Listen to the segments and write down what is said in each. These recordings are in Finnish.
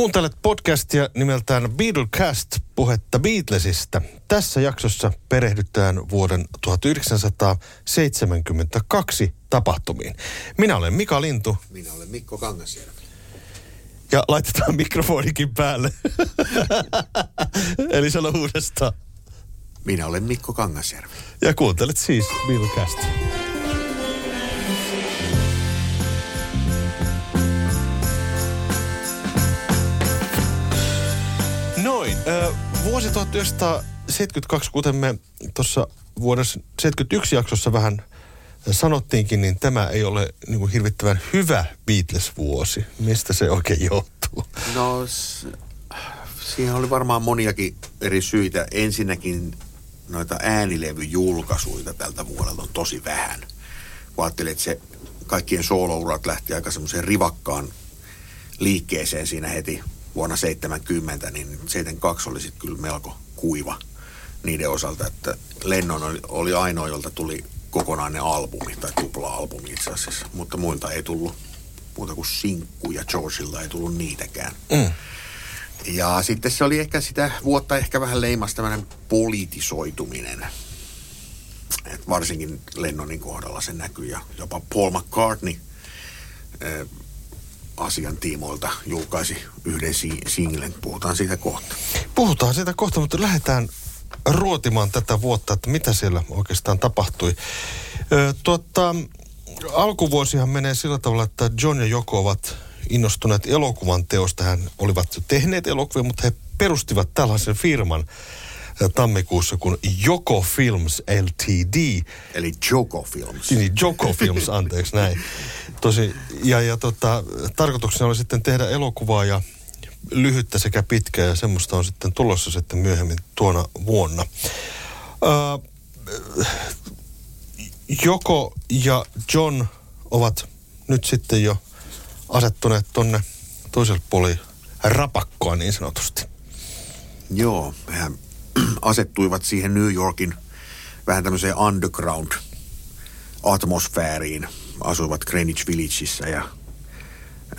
Kuuntelet podcastia nimeltään Beatlecast, puhetta Beatlesista. Tässä jaksossa perehdytään vuoden 1972 tapahtumiin. Minä olen Mika Lintu. Minä olen Mikko Kangasjärvi. Ja laitetaan mikrofonikin päälle. Eli sano uudestaan. Minä olen Mikko Kangasjärvi. Ja kuuntelet siis Beatlecastia. Noin. Äh, vuosi 1972, kuten me tuossa vuodessa 71 jaksossa vähän sanottiinkin, niin tämä ei ole niin kuin hirvittävän hyvä Beatles-vuosi. Mistä se oikein johtuu? No, s- siihen oli varmaan moniakin eri syitä. Ensinnäkin noita äänilevyjulkaisuita tältä vuodelta on tosi vähän. Ajattelin, että se kaikkien soolourat lähti aika semmoiseen rivakkaan liikkeeseen siinä heti vuonna 70, niin 72 oli sitten kyllä melko kuiva niiden osalta, että Lennon oli, oli ainoa, jolta tuli kokonainen albumi, tai tupla-albumi itse asiassa, mutta muilta ei tullut muuta kuin sinkku ja Georgeilla ei tullut niitäkään. Mm. Ja sitten se oli ehkä sitä vuotta ehkä vähän leimas tämmöinen politisoituminen. Et varsinkin Lennonin kohdalla se näkyy ja jopa Paul McCartney äh, asian tiimoilta julkaisi yhden si- singlen. Puhutaan siitä kohta. Puhutaan siitä kohta, mutta lähdetään ruotimaan tätä vuotta, että mitä siellä oikeastaan tapahtui. Ö, tuota, alkuvuosihan menee sillä tavalla, että John ja Joko ovat innostuneet elokuvan teosta. Hän olivat jo tehneet elokuvia, mutta he perustivat tällaisen firman tammikuussa kuin Joko Films Ltd. Eli Joko Films. Niin, Joko Films, anteeksi näin. Tosi, ja, ja tota, tarkoituksena oli sitten tehdä elokuvaa ja lyhyttä sekä pitkää ja semmoista on sitten tulossa sitten myöhemmin tuona vuonna. Öö, Joko ja John ovat nyt sitten jo asettuneet tonne toiselle puolelle rapakkoa niin sanotusti. Joo, hehän asettuivat siihen New Yorkin vähän tämmöiseen underground-atmosfääriin. Asuivat Greenwich Villageissa ja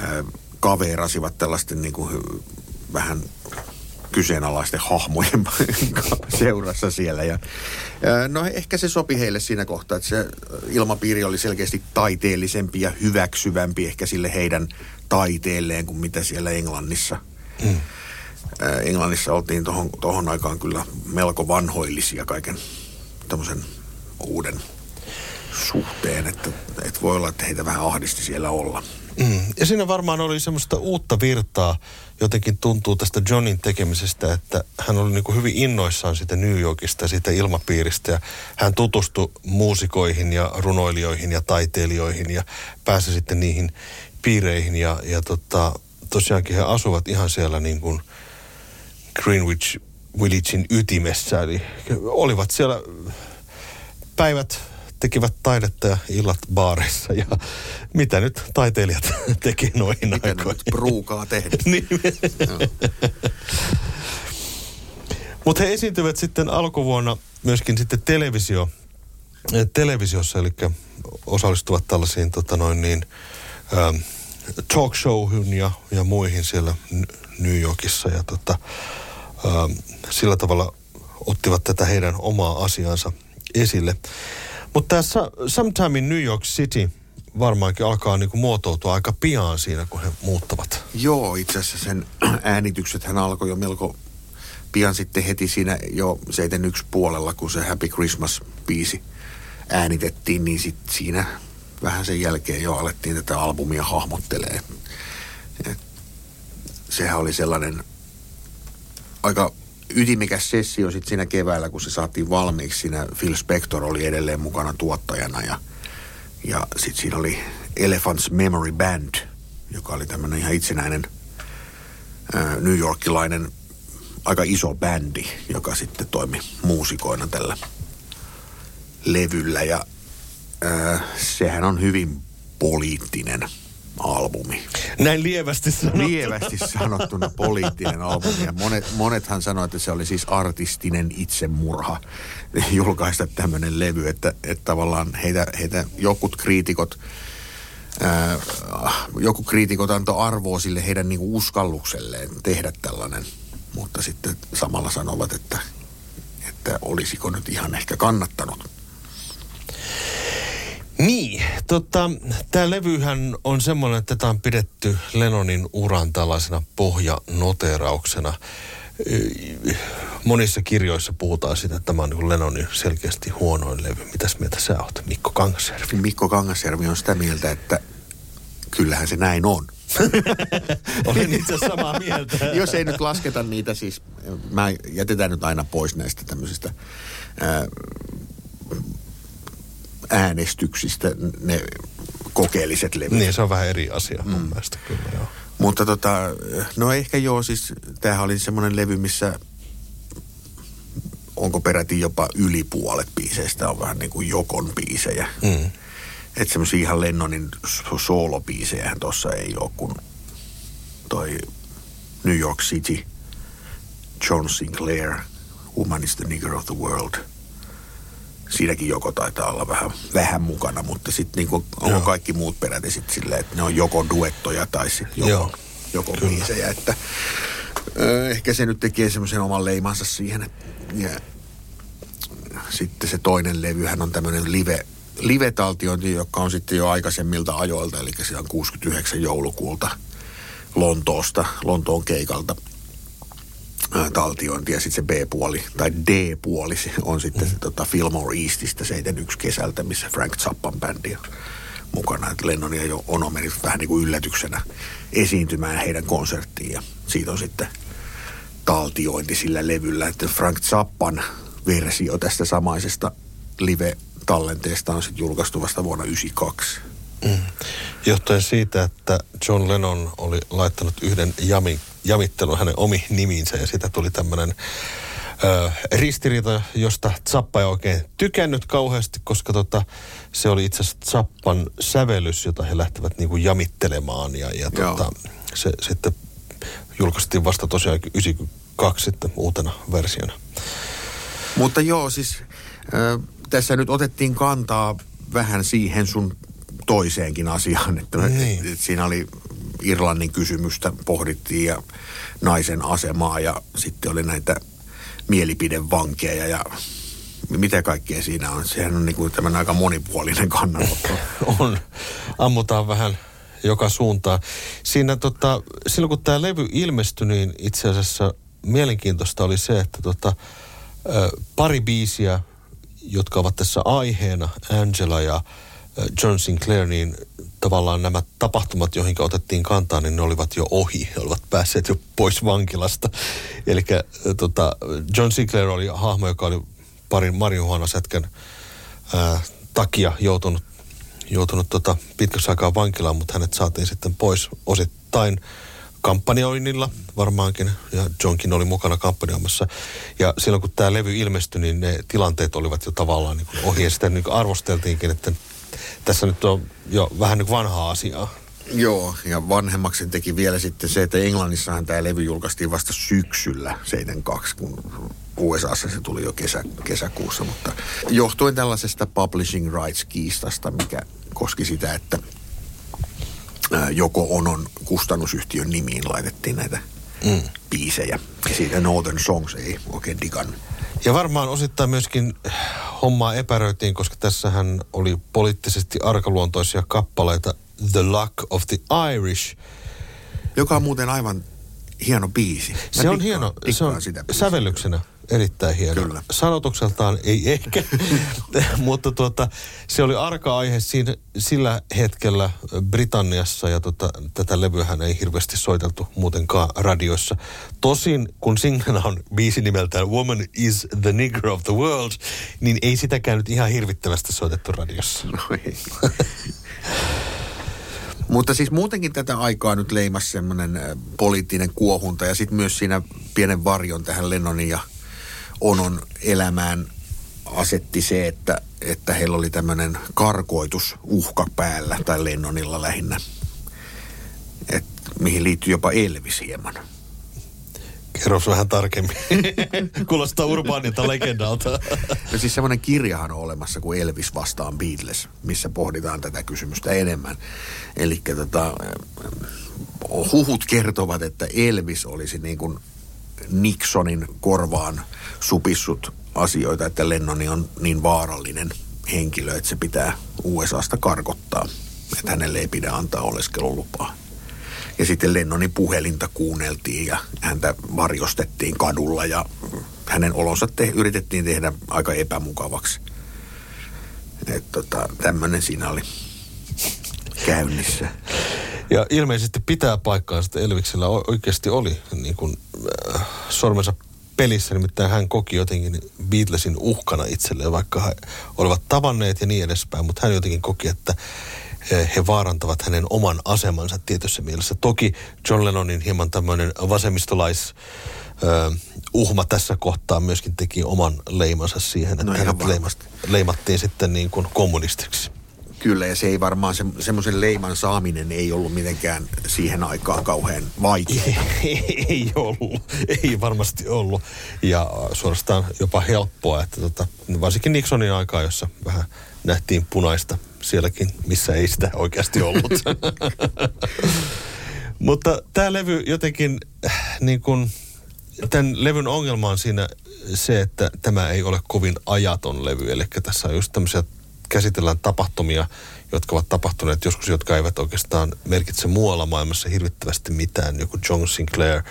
ö, kaverasivat tällaisten niin kuin, vähän kyseenalaisten hahmojen seurassa siellä. Ja, ö, no ehkä se sopi heille siinä kohtaa, että se ilmapiiri oli selkeästi taiteellisempi ja hyväksyvämpi ehkä sille heidän taiteelleen kuin mitä siellä Englannissa. Mm. Englannissa oltiin tohon, tohon aikaan kyllä melko vanhoillisia kaiken tämmöisen uuden suhteen, että, että voi olla, että heitä vähän ahdisti siellä olla. Mm. Ja siinä varmaan oli semmoista uutta virtaa, jotenkin tuntuu tästä Johnin tekemisestä, että hän oli niin hyvin innoissaan siitä New Yorkista siitä ilmapiiristä. Ja hän tutustui muusikoihin ja runoilijoihin ja taiteilijoihin ja pääsi sitten niihin piireihin. Ja, ja tota, tosiaankin he asuvat ihan siellä niin kuin Greenwich Villagein ytimessä. Eli olivat siellä päivät tekivät taidetta ja illat baareissa. Ja mitä nyt taiteilijat teki noihin Mitä ne aikoihin? nyt pruukaa tehdä? Niin. Mutta he esiintyvät sitten alkuvuonna myöskin sitten televisio, televisiossa, eli osallistuvat tällaisiin tota noin niin, ähm, talk showhun ja, ja muihin siellä New Yorkissa. Ja tota, ähm, sillä tavalla ottivat tätä heidän omaa asiansa esille. Mutta tässä Sometime in New York City varmaankin alkaa niinku muotoutua aika pian siinä, kun he muuttavat. Joo, itse asiassa sen äänitykset hän alkoi jo melko pian sitten heti siinä jo 71 puolella, kun se Happy Christmas-biisi äänitettiin, niin sit siinä vähän sen jälkeen jo alettiin tätä albumia hahmottelee. Sehän oli sellainen aika ytimekäs sessio sitten siinä keväällä, kun se saatiin valmiiksi. Siinä Phil Spector oli edelleen mukana tuottajana ja, ja sitten siinä oli Elephants Memory Band, joka oli tämmöinen ihan itsenäinen ää, New Yorkilainen aika iso bändi, joka sitten toimi muusikoina tällä levyllä. Ja ää, sehän on hyvin poliittinen albumi. Näin lievästi sanottuna. Lievästi sanottuna poliittinen albumi. Ja monet, monethan sanoi, että se oli siis artistinen itsemurha julkaista tämmöinen levy, että, että tavallaan heitä, heitä jokut kriitikot ää, joku kriitikot antoi arvoa sille heidän niinku uskallukselleen tehdä tällainen, mutta sitten samalla sanovat, että, että olisiko nyt ihan ehkä kannattanut. Niin, tota, tämä levyhän on semmoinen, että tätä on pidetty Lennonin uran tällaisena pohjanoterauksena. Monissa kirjoissa puhutaan siitä, että tämä on niin Lennonin selkeästi huonoin levy. Mitäs mieltä sä oot, Mikko Kangasjärvi? Mikko Kangasjärvi on sitä mieltä, että kyllähän se näin on. Olen itse samaa mieltä. Jos ei nyt lasketa niitä siis, mä jätetään nyt aina pois näistä tämmöisistä ää, äänestyksistä ne kokeelliset levyt. Niin, se on vähän eri asia mun mm. mielestä kyllä, joo. Mutta tota, no ehkä joo, siis tämähän oli semmoinen levy, missä onko peräti jopa yli puolet biiseistä on vähän niin kuin Jokon biisejä. Mm. Että semmoisia ihan Lennonin soolobiisejähän tuossa ei ole, kun toi New York City, John Sinclair, Woman is the nigger of the world – siinäkin joko taitaa olla vähän, vähän mukana, mutta sitten niinku, onko kaikki muut peräti sitten silleen, että ne on joko duettoja tai sitten joko, Joo. joko biisejä, että ö, ehkä se nyt tekee semmoisen oman leimansa siihen, että ja, sitten se toinen levyhän on tämmöinen live, live-taltiointi, joka on sitten jo aikaisemmilta ajoilta, eli se on 69 joulukuulta Lontoosta, Lontoon keikalta – taltiointi ja sitten se B-puoli tai D-puoli on sitten se tota Fillmore Eastistä 71 kesältä, missä Frank Zappan bändi on mukana. Että Lennon ja Ono meni vähän niin kuin yllätyksenä esiintymään heidän konserttiin ja siitä on sitten taltiointi sillä levyllä, että Frank Zappan versio tästä samaisesta live-tallenteesta on sitten julkaistu vasta vuonna 1992. Mm. Johtuen siitä, että John Lennon oli laittanut yhden jamin jamittelun hänen omi nimiinsä ja sitä tuli tämmöinen ristiriita, josta Zappa ei oikein tykännyt kauheasti, koska tota, se oli itse asiassa Zappan sävellys, jota he lähtevät niinku jamittelemaan ja, ja tota, se sitten julkaistiin vasta tosiaan 92 sitten uutena versiona. Mutta joo, siis äh, tässä nyt otettiin kantaa vähän siihen sun toiseenkin asiaan, että niin. et siinä oli Irlannin kysymystä pohdittiin ja naisen asemaa ja sitten oli näitä mielipidevankeja ja mitä kaikkea siinä on. Sehän on niin kuin tämmöinen aika monipuolinen kannanotto. on. Ammutaan vähän joka suuntaan. Siinä tota, silloin kun tämä levy ilmestyi, niin itse asiassa mielenkiintoista oli se, että tota, pari biisiä, jotka ovat tässä aiheena, Angela ja John Sinclair, niin tavallaan nämä tapahtumat, joihin otettiin kantaa, niin ne olivat jo ohi. He olivat päässeet jo pois vankilasta. Eli tota, John Sinclair oli hahmo, joka oli parin marihuanasätkän ää, takia joutunut, joutunut tota, pitkäksi aikaa vankilaan, mutta hänet saatiin sitten pois osittain kampanjoinnilla varmaankin, ja Johnkin oli mukana kampanjoimassa. Ja silloin kun tämä levy ilmestyi, niin ne tilanteet olivat jo tavallaan niin ohi, ja sitä niin arvosteltiinkin, että tässä nyt on jo vähän niin vanhaa asiaa. Joo, ja vanhemmaksi teki vielä sitten se, että Englannissahan tämä levy julkaistiin vasta syksyllä 72, kun USAssa se tuli jo kesä, kesäkuussa, mutta johtuen tällaisesta publishing rights-kiistasta, mikä koski sitä, että joko Onon kustannusyhtiön nimiin laitettiin näitä mm. biisejä. Ja siitä Northern Songs ei oikein digannut. Ja varmaan osittain myöskin hommaa epäröitiin, koska tässähän oli poliittisesti arkaluontoisia kappaleita The Luck of the Irish. Joka on muuten aivan hieno biisi. Mä se on hieno, se on sitä sävellyksenä erittäin hieno. Kyllä. Sanotukseltaan ei ehkä, mutta tuota, se oli arka aihe siinä, sillä hetkellä Britanniassa ja tuota, tätä levyähän ei hirveästi soiteltu muutenkaan radioissa. Tosin kun singlena on biisi nimeltään Woman is the nigger of the world, niin ei sitäkään nyt ihan hirvittävästi soitettu radiossa. No ei. Mutta siis muutenkin tätä aikaa nyt leimas semmoinen poliittinen kuohunta ja sitten myös siinä pienen varjon tähän Lennonin ja Onon elämään asetti se, että, että heillä oli tämmöinen karkoitusuhka päällä, tai Lennonilla lähinnä, Et, mihin liittyy jopa Elvis hieman. Kerros vähän tarkemmin. Kuulostaa urbaanilta legendalta. No siis semmoinen kirjahan on olemassa kuin Elvis vastaan Beatles, missä pohditaan tätä kysymystä enemmän. Eli tota, huhut kertovat, että Elvis olisi niin kuin Nixonin korvaan supissut asioita, että Lennoni on niin vaarallinen henkilö, että se pitää USAsta karkottaa, että hänelle ei pidä antaa oleskelulupaa. Ja sitten Lennonin puhelinta kuunneltiin ja häntä varjostettiin kadulla ja hänen olonsa te- yritettiin tehdä aika epämukavaksi. Että tota, tämmöinen siinä oli käynnissä. Ja ilmeisesti pitää paikkaansa, että Elviksellä oikeasti oli niin kuin, äh, sormensa pelissä, nimittäin hän koki jotenkin Beatlesin uhkana itselleen, vaikka he olivat tavanneet ja niin edespäin, mutta hän jotenkin koki, että he vaarantavat hänen oman asemansa tietyssä mielessä. Toki John Lennonin hieman tämmöinen vasemmistolais uh, uhma tässä kohtaa myöskin teki oman leimansa siihen, että no hänet leimattiin sitten niin kuin kommunistiksi. Kyllä, ja se ei varmaan, se, semmoisen leiman saaminen ei ollut mitenkään siihen aikaan kauhean vaikeaa. Ei, ei ollut, ei varmasti ollut. Ja suorastaan jopa helppoa, että tota, varsinkin Nixonin aikaa, jossa vähän nähtiin punaista sielläkin, missä ei sitä oikeasti ollut. Mutta tämä levy jotenkin, niin kun, tämän levyn ongelma on siinä se, että tämä ei ole kovin ajaton levy. Eli tässä on just tämmöisiä, käsitellään tapahtumia, jotka ovat tapahtuneet joskus, jotka eivät oikeastaan merkitse muualla maailmassa hirvittävästi mitään. Joku John Sinclair,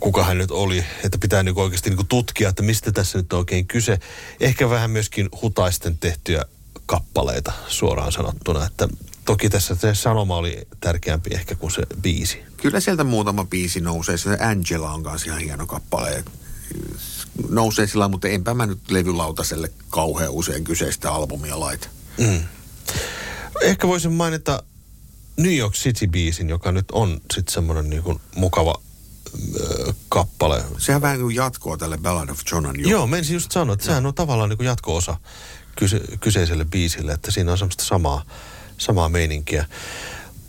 kuka hän nyt oli, että pitää niin oikeasti niin tutkia, että mistä tässä nyt on oikein kyse. Ehkä vähän myöskin hutaisten tehtyjä kappaleita suoraan sanottuna, että toki tässä se sanoma oli tärkeämpi ehkä kuin se biisi. Kyllä sieltä muutama biisi nousee. Se Angela on kanssa ihan hieno kappale. Nousee sillä, mutta enpä mä nyt levylautaselle kauhean usein kyseistä albumia laita. Mm. Ehkä voisin mainita New York City-biisin, joka nyt on sitten semmoinen niinku mukava ö, kappale. Sehän vähän kuin jatkoa tälle Ballad of John and Joo, menisin just sanoa, että sehän on tavallaan niin kuin jatko-osa kyse, kyseiselle biisille, että siinä on semmoista samaa, samaa meininkiä.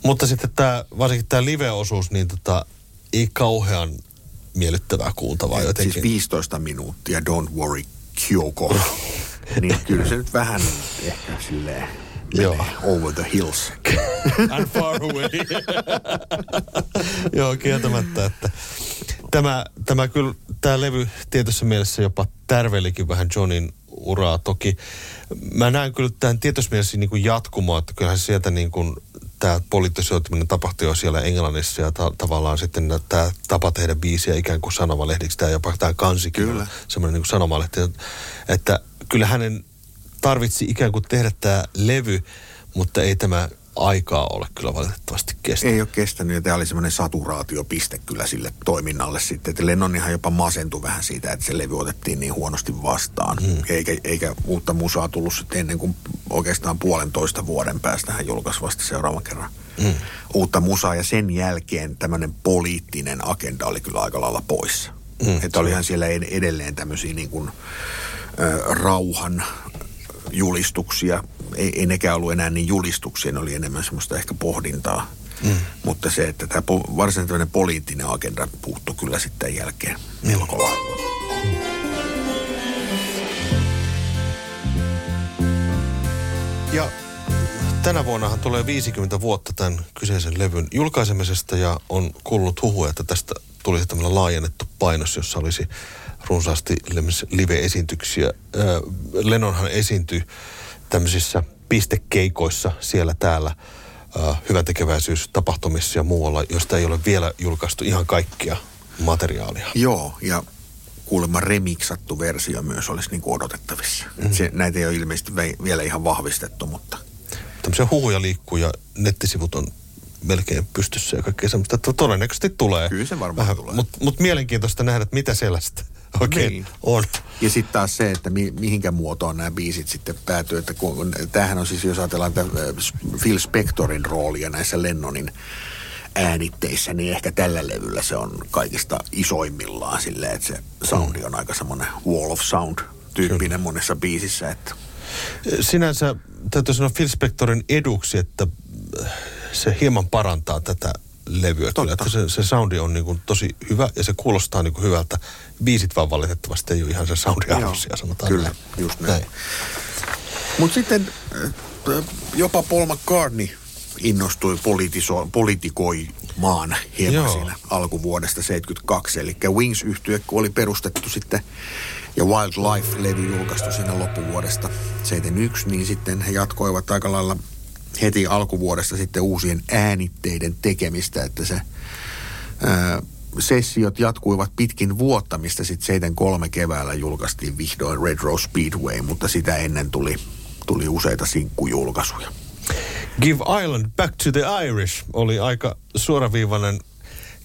Mutta sitten tämä, varsinkin tämä live-osuus, niin tota, ei kauhean miellyttävää kuultavaa jotenkin. Siis 15 minuuttia, don't worry, Kyoko. niin kyllä se nyt vähän ehkä silleen Joo. over the hills. And far away. Joo, kieltämättä, että tämä, tämä kyllä, tämä levy tietyssä mielessä jopa tärvelikin vähän Johnin uraa. Toki mä näen kyllä tämän tietyssä mielessä niin kuin jatkumoa, että kyllähän sieltä niin kuin tämä poliittisoituminen tapahtui jo siellä Englannissa ja ta- tavallaan sitten tämä tapa tehdä biisiä ikään kuin sanomalehdiksi, tämä jopa tämä kansikin kyllä. semmoinen niin kuin sanomalehti, että kyllä hänen tarvitsi ikään kuin tehdä tämä levy, mutta ei tämä aikaa ole kyllä valitettavasti kestänyt. Ei ole kestänyt ja tämä oli semmoinen saturaatiopiste kyllä sille toiminnalle sitten. Että Lennonihan jopa masentui vähän siitä, että se levy otettiin niin huonosti vastaan. Hmm. Eikä, eikä uutta musaa tullut sitten ennen kuin oikeastaan puolentoista vuoden päästä hän julkaisi vasta seuraavan kerran hmm. uutta musaa. Ja sen jälkeen tämmöinen poliittinen agenda oli kyllä aika lailla poissa. Hmm. Että olihan siellä edelleen tämmöisiä niin kuin, äh, rauhan julistuksia. Ei, ei nekään ollut enää niin julistuksia, ne oli enemmän semmoista ehkä pohdintaa. Mm. Mutta se, että tämä po, varsinainen poliittinen agenda puuttu kyllä sitten jälkeen melko mm. lailla. Ja tänä vuonnahan tulee 50 vuotta tämän kyseisen levyn julkaisemisesta ja on kuullut huhua, että tästä tulisi tämmöinen laajennettu painos, jossa olisi runsaasti live-esityksiä. Lennonhan esiintyi tämmöisissä pistekeikoissa siellä täällä hyvän tapahtumissa ja muualla, josta ei ole vielä julkaistu ihan kaikkia materiaalia. Joo, ja kuulemma remiksattu versio myös olisi niin kuin odotettavissa. Mm. Se, näitä ei ole ilmeisesti vielä ihan vahvistettu, mutta... Tämmöisiä huhuja liikkuu ja nettisivut on melkein pystyssä ja kaikkea semmoista, että todennäköisesti tulee. Kyllä se varmaan Vähän, tulee. Mutta mut mielenkiintoista nähdä, että mitä siellä sitten oikein niin. on. Ja sitten taas se, että mi, mihinkä muotoon nämä biisit sitten päätyy. Että kun, tämähän on siis, jos ajatellaan että Phil Spectorin roolia näissä Lennonin äänitteissä, niin ehkä tällä levyllä se on kaikista isoimmillaan silleen, että se soundi on aika semmoinen wall of sound tyyppinen monessa biisissä. Että. Sinänsä täytyy sanoa Phil Spectorin eduksi, että se hieman parantaa tätä levyä kyllä, että se, se soundi on niin kuin tosi hyvä ja se kuulostaa niin kuin hyvältä. Biisit vaan valitettavasti ei ole ihan se soundi arvoisia, sanotaan Kyllä, näin. just näin. näin. Mutta sitten äh, jopa Paul McCartney innostui politiso- politikoimaan hieman Joo. siinä alkuvuodesta 72. Eli wings yhtye kun oli perustettu sitten ja Wildlife-levy julkaistu siinä loppuvuodesta 71, niin sitten he jatkoivat aika lailla heti alkuvuodesta sitten uusien äänitteiden tekemistä, että se ää, sessiot jatkuivat pitkin vuotta, mistä sitten kolme keväällä julkaistiin vihdoin Red Rose Speedway, mutta sitä ennen tuli, tuli useita sinkkujulkaisuja. Give Island Back to the Irish oli aika suoraviivainen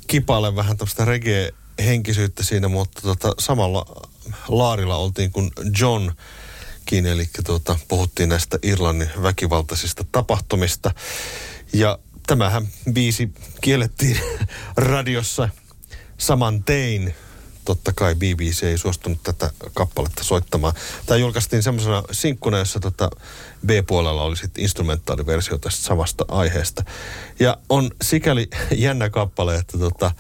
kipale vähän tuosta reggae-henkisyyttä siinä, mutta tota, samalla laarilla oltiin kuin John Kin, eli tuota, puhuttiin näistä Irlannin väkivaltaisista tapahtumista. Ja tämähän biisi kiellettiin radiossa saman tein. Totta kai BBC ei suostunut tätä kappaletta soittamaan. Tämä julkaistiin semmoisena sinkkuna, jossa tota B-puolella oli sitten instrumentaaliversio tästä samasta aiheesta. Ja on sikäli jännä kappale, että tota,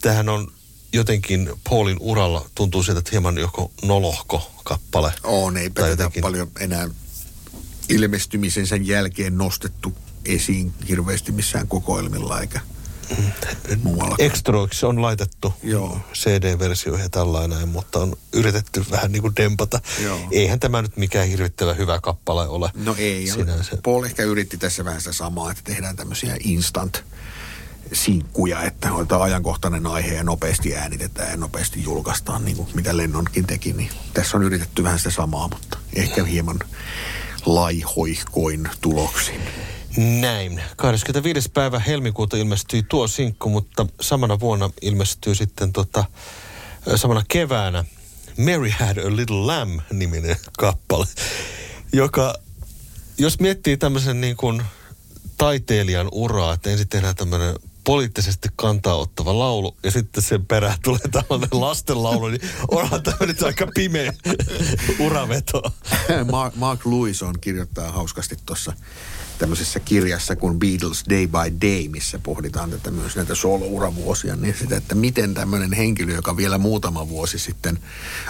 tähän on jotenkin Paulin uralla tuntuu siltä, että hieman joko nolohko kappale. On, ei jotenkin... paljon enää ilmestymisen sen jälkeen nostettu esiin hirveästi missään kokoelmilla eikä muualla. Extroiksi on laitettu Joo. CD-versioihin ja tällainen, mutta on yritetty vähän niin kuin dempata. Joo. Eihän tämä nyt mikään hirvittävä hyvä kappale ole. No ei. Sinänsä. Paul ehkä yritti tässä vähän sitä samaa, että tehdään tämmöisiä instant sinkkuja, että on ajankohtainen aihe ja nopeasti äänitetään ja nopeasti julkaistaan, niin kuin mitä Lennonkin teki. Niin tässä on yritetty vähän sitä samaa, mutta ehkä hieman laihoihkoin tuloksin. Näin. 25. päivä helmikuuta ilmestyi tuo sinkku, mutta samana vuonna ilmestyy sitten tota, samana keväänä Mary Had a Little Lamb-niminen kappale, joka, jos miettii tämmöisen niin kuin taiteilijan uraa, että ensin tehdään tämmöinen poliittisesti kantaa ottava laulu ja sitten sen perään tulee tällainen lastenlaulu, niin onhan tämä nyt aika pimeä uraveto. Mark, Mark on kirjoittaa hauskasti tuossa tämmöisessä kirjassa kuin Beatles Day by Day, missä pohditaan tätä myös näitä solo-uravuosia, niin sitä, että miten tämmöinen henkilö, joka vielä muutama vuosi sitten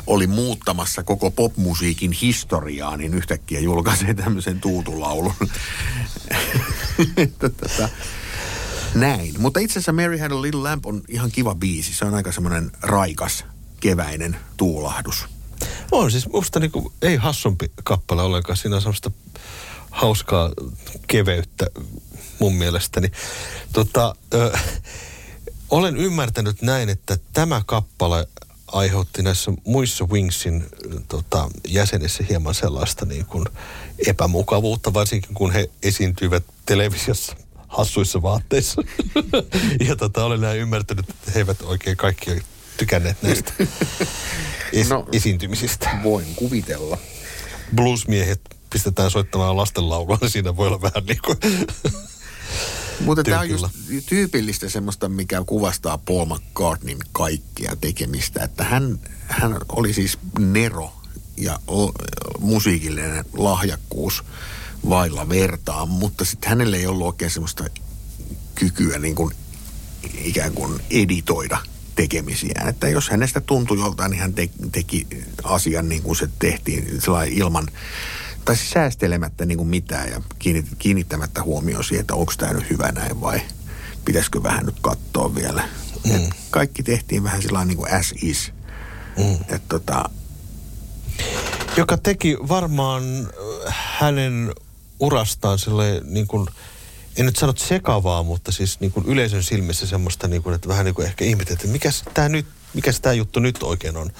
oli muuttamassa koko popmusiikin historiaa, niin yhtäkkiä julkaisee tämmöisen tuutulaulun. Tätä, näin. Mutta itse asiassa Mary Had a Little Lamp on ihan kiva biisi. Se on aika semmoinen raikas, keväinen tuulahdus. On siis musta niinku, ei hassumpi kappale ollenkaan. Siinä on semmoista hauskaa keveyttä mun mielestäni. Tota, ö, olen ymmärtänyt näin, että tämä kappale aiheutti näissä muissa Wingsin tota, jäsenissä hieman sellaista niin kuin epämukavuutta, varsinkin kun he esiintyivät televisiossa hassuissa vaatteissa. ja tota, olen näin ymmärtänyt, että he eivät oikein kaikki tykänneet näistä es- no, esiintymisistä. Voin kuvitella. Bluesmiehet pistetään soittamaan lastenlaulua, niin siinä voi olla vähän niin kuin Mutta tämä on just tyypillistä semmoista, mikä kuvastaa Paul McCartneyn kaikkia tekemistä. Että hän, hän oli siis nero ja musiikillinen lahjakkuus vailla vertaa, mutta sitten hänelle ei ollut oikein semmoista kykyä niin kuin ikään kuin editoida tekemisiä. Että jos hänestä tuntui joltain, niin hän te, teki asian niin kuin se tehtiin ilman, tai siis säästelemättä niin kuin mitään ja kiinnittämättä huomioon siihen, että onko tämä nyt hyvä näin vai pitäisikö vähän nyt katsoa vielä. Mm. Et kaikki tehtiin vähän sillä niin kuin as is. Mm. Et tota, joka teki varmaan hänen urastaan sille niin kuin, en nyt sano sekavaa, mutta siis niin kuin yleisön silmissä semmoista, niin kuin, että vähän niin kuin ehkä ihmetä, että mikä tämä nyt, mikä tämä juttu nyt oikein on.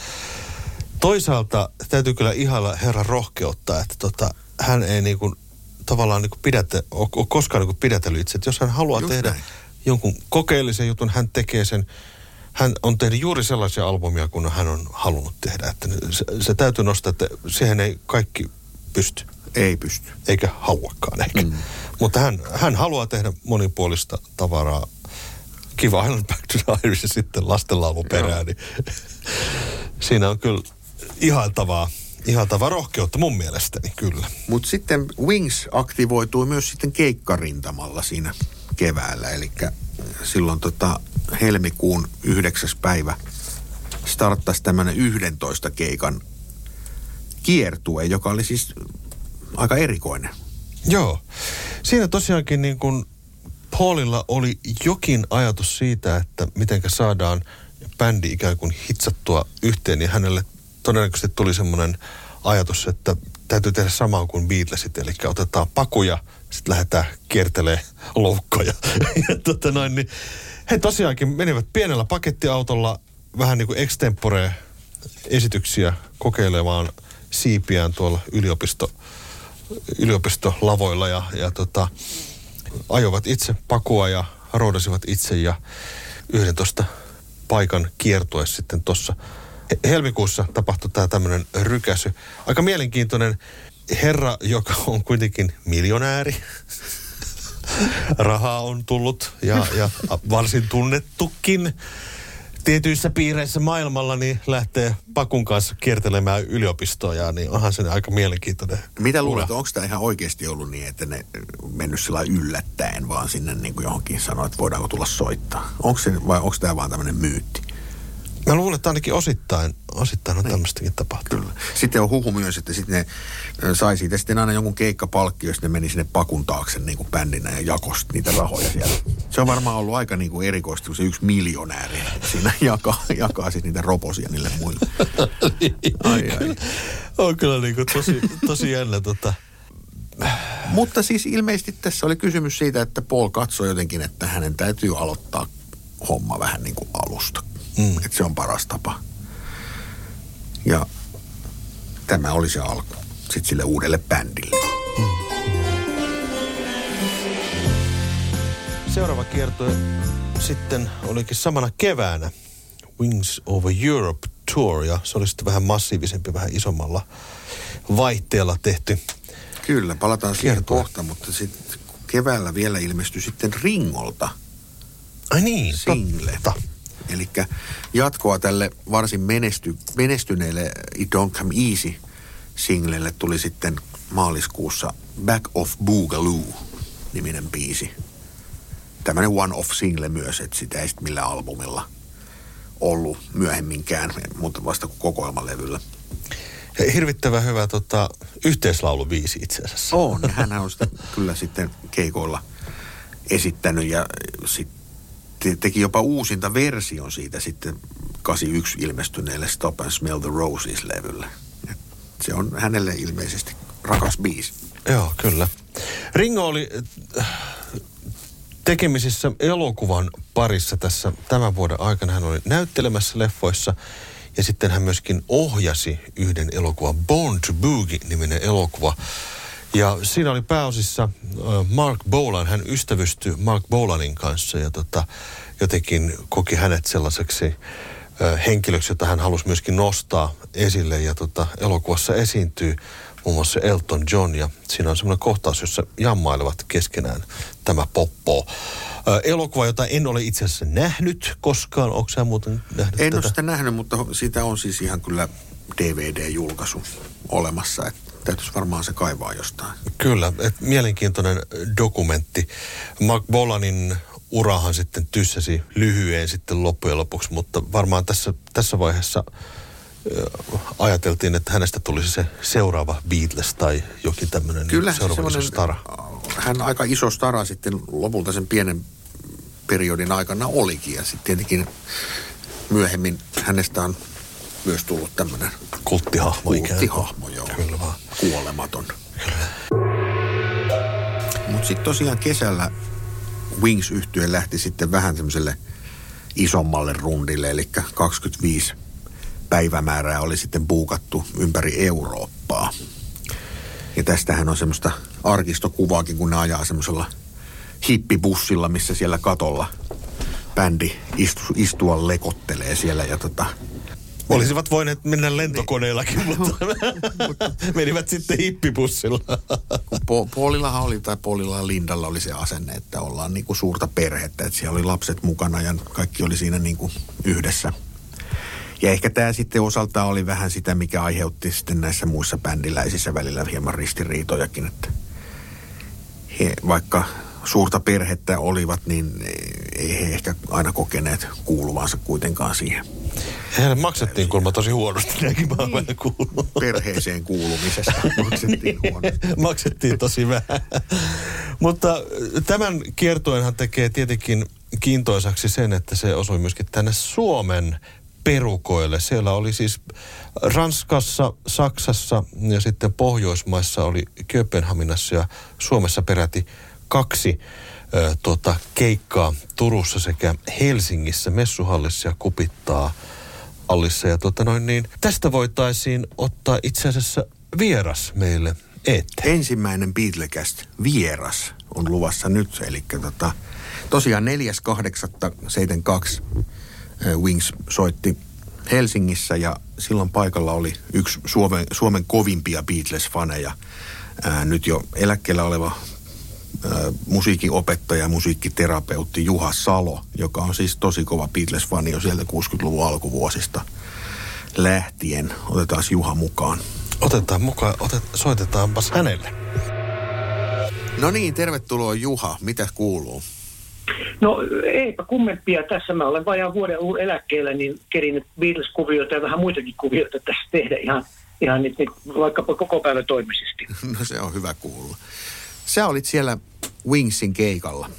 Toisaalta täytyy kyllä ihailla herran rohkeutta, että tota, hän ei niin kuin, tavallaan niin kuin pidätä, ole koskaan niin kuin pidätellyt itse. Että jos hän haluaa Just tehdä näin. jonkun kokeellisen jutun, hän tekee sen. Hän on tehnyt juuri sellaisia albumia, kun hän on halunnut tehdä. Että se, se täytyy nostaa, että siihen ei kaikki pysty. Ei pysty. Eikä hauakaan ehkä. Mm. Mutta hän, hän haluaa tehdä monipuolista tavaraa. Kiva Island Back to the Irish ja sitten lastenlaulu perään. Niin siinä on kyllä ihailtavaa, ihailtavaa rohkeutta mun mielestäni kyllä. Mutta sitten Wings aktivoitui myös sitten keikkarintamalla siinä keväällä. Eli silloin tota helmikuun 9. päivä starttasi tämmöinen 11 keikan kiertue, joka oli siis aika erikoinen. Joo. Siinä tosiaankin niin kuin Paulilla oli jokin ajatus siitä, että miten saadaan bändi ikään kuin hitsattua yhteen, niin hänelle todennäköisesti tuli semmoinen ajatus, että täytyy tehdä samaa kuin Beatlesit, eli otetaan pakuja, sitten lähdetään kiertelee loukkoja. ja tota noin, niin he tosiaankin menivät pienellä pakettiautolla vähän niin kuin extempore esityksiä kokeilemaan siipiään tuolla yliopisto, yliopistolavoilla ja, ja tota, ajoivat itse pakua ja roudasivat itse ja 11 paikan kiertue sitten tuossa helmikuussa tapahtui tämä tämmöinen rykäsy. Aika mielenkiintoinen herra, joka on kuitenkin miljonääri. Rahaa on tullut ja, ja varsin tunnettukin tietyissä piireissä maailmalla niin lähtee Pakun kanssa kiertelemään yliopistoja, niin onhan se aika mielenkiintoinen. Mitä luulet, onko tämä ihan oikeasti ollut niin, että ne mennyt sillä yllättäen vaan sinne niin kuin johonkin sanoa, että voidaanko tulla soittaa? Onko se, vai onko tämä vaan tämmöinen myytti? Mä luulen, että ainakin osittain, osittain on niin. tämmöistäkin tapahtunut. Kyllä. Sitten on huhu myös, että sitten ne sai siitä sitten aina jonkun keikkapalkki, jos ne meni sinne pakun taakse niin kuin bändinä ja jakosti niitä rahoja siellä. Se on varmaan ollut aika niin kuin erikoista, kun se yksi miljonääri siinä jakaa, jakaa sitten niitä roposia niille muille. Ai, ai. On kyllä niin kuin tosi, tosi jännä tota. Mutta siis ilmeisesti tässä oli kysymys siitä, että Paul katsoi jotenkin, että hänen täytyy aloittaa homma vähän niin kuin alusta Mm. Että se on paras tapa. Ja tämä oli se alku sitten sille uudelle bändille. Mm. Seuraava kierto sitten olikin samana keväänä Wings over Europe Tour ja se oli sitten vähän massiivisempi, vähän isommalla vaihteella tehty. Kyllä, palataan siihen kohta, mutta sitten keväällä vielä ilmestyi sitten Ringolta. Ai niin, single. totta. Eli jatkoa tälle varsin menesty, menestyneelle It Don't Come Easy singlelle tuli sitten maaliskuussa Back of Boogaloo niminen biisi. Tämmöinen one-off single myös, että sitä ei sitten millään albumilla ollut myöhemminkään, mutta vasta kokoelmalevyllä. Ja hirvittävän hyvä tota, yhteislaulubiisi itse asiassa. On, hän on sitä kyllä sitten keikoilla esittänyt ja sitten te, teki jopa uusinta version siitä sitten 81 ilmestyneelle Stop and Smell the Roses-levylle. se on hänelle ilmeisesti rakas biisi. Joo, kyllä. Ringo oli äh, tekemisissä elokuvan parissa tässä tämän vuoden aikana. Hän oli näyttelemässä leffoissa ja sitten hän myöskin ohjasi yhden elokuvan, Born to Boogie-niminen elokuva. Ja siinä oli pääosissa Mark Bolan, hän ystävystyi Mark Bolanin kanssa ja tota, jotenkin koki hänet sellaiseksi henkilöksi, jota hän halusi myöskin nostaa esille. Ja tota, elokuvassa esiintyy muun muassa Elton John ja siinä on semmoinen kohtaus, jossa jammailevat keskenään tämä poppo. Elokuva, jota en ole itse asiassa nähnyt koskaan. Onko sä muuten nähnyt En tätä? ole sitä nähnyt, mutta siitä on siis ihan kyllä DVD-julkaisu olemassa. Että täytyisi varmaan se kaivaa jostain. Kyllä, et mielenkiintoinen dokumentti. Mark Bolanin urahan sitten tyssäsi lyhyen sitten loppujen lopuksi, mutta varmaan tässä, tässä vaiheessa ajateltiin, että hänestä tulisi se seuraava Beatles tai jokin tämmöinen Kyllä, seuraava iso stara. Hän aika iso stara sitten lopulta sen pienen periodin aikana olikin ja sitten tietenkin myöhemmin hänestä on myös tullut tämmöinen kulttihahmo, kulttihahmo joo. Kyllä vaan. Kuolematon. Mutta sitten tosiaan kesällä wings yhtye lähti sitten vähän semmoiselle isommalle rundille, eli 25 päivämäärää oli sitten buukattu ympäri Eurooppaa. Ja tästähän on semmoista arkistokuvaakin, kun ne ajaa semmoisella hippibussilla, missä siellä katolla bändi istu, istua lekottelee siellä ja tota, Olisivat voineet mennä lentokoneellakin, niin. mutta menivät sitten hippibussilla. Po- Puolillahan oli, tai Puolilla Lindalla oli se asenne, että ollaan niinku suurta perhettä, että siellä oli lapset mukana ja kaikki oli siinä niinku yhdessä. Ja ehkä tämä sitten osalta oli vähän sitä, mikä aiheutti sitten näissä muissa bändiläisissä välillä hieman ristiriitojakin, että he, vaikka suurta perhettä olivat, niin ei he ehkä aina kokeneet kuuluvansa kuitenkaan siihen. Heille maksettiin kuulemma tosi huonosti, näinkin mä oon Niin. kuullut. Perheeseen kuulumisesta maksettiin huonosti. maksettiin tosi vähän. Mutta tämän kiertueenhan tekee tietenkin kiintoisaksi sen, että se osui myöskin tänne Suomen perukoille. Siellä oli siis Ranskassa, Saksassa ja sitten Pohjoismaissa oli Kööpenhaminassa ja Suomessa peräti kaksi ö, tota, keikkaa Turussa sekä Helsingissä messuhallissa ja kupittaa allissa. Ja tota noin, niin, tästä voitaisiin ottaa itse asiassa vieras meille eteen. Ensimmäinen Beatlecast vieras on luvassa nyt, eli tota, tosiaan 4.8.72 Wings soitti Helsingissä ja silloin paikalla oli yksi Suomen, Suomen kovimpia Beatles-faneja, ää, nyt jo eläkkeellä oleva ää, musiikin opettaja ja musiikkiterapeutti Juha Salo, joka on siis tosi kova Beatles-fani jo sieltä 60-luvun alkuvuosista lähtien. Otetaan Juha mukaan. Otetaan mukaan, otet, soitetaanpas hänelle. No niin, tervetuloa Juha. Mitä kuuluu? No eipä kummempia tässä. Mä olen vajaan vuoden ollut eläkkeellä, niin kerinyt Beatles-kuvioita ja vähän muitakin kuvioita tässä tehdä ihan, ihan nyt, nyt, vaikkapa koko päivä toimisesti. No se on hyvä kuulla. Sä olit siellä Wingsin keikalla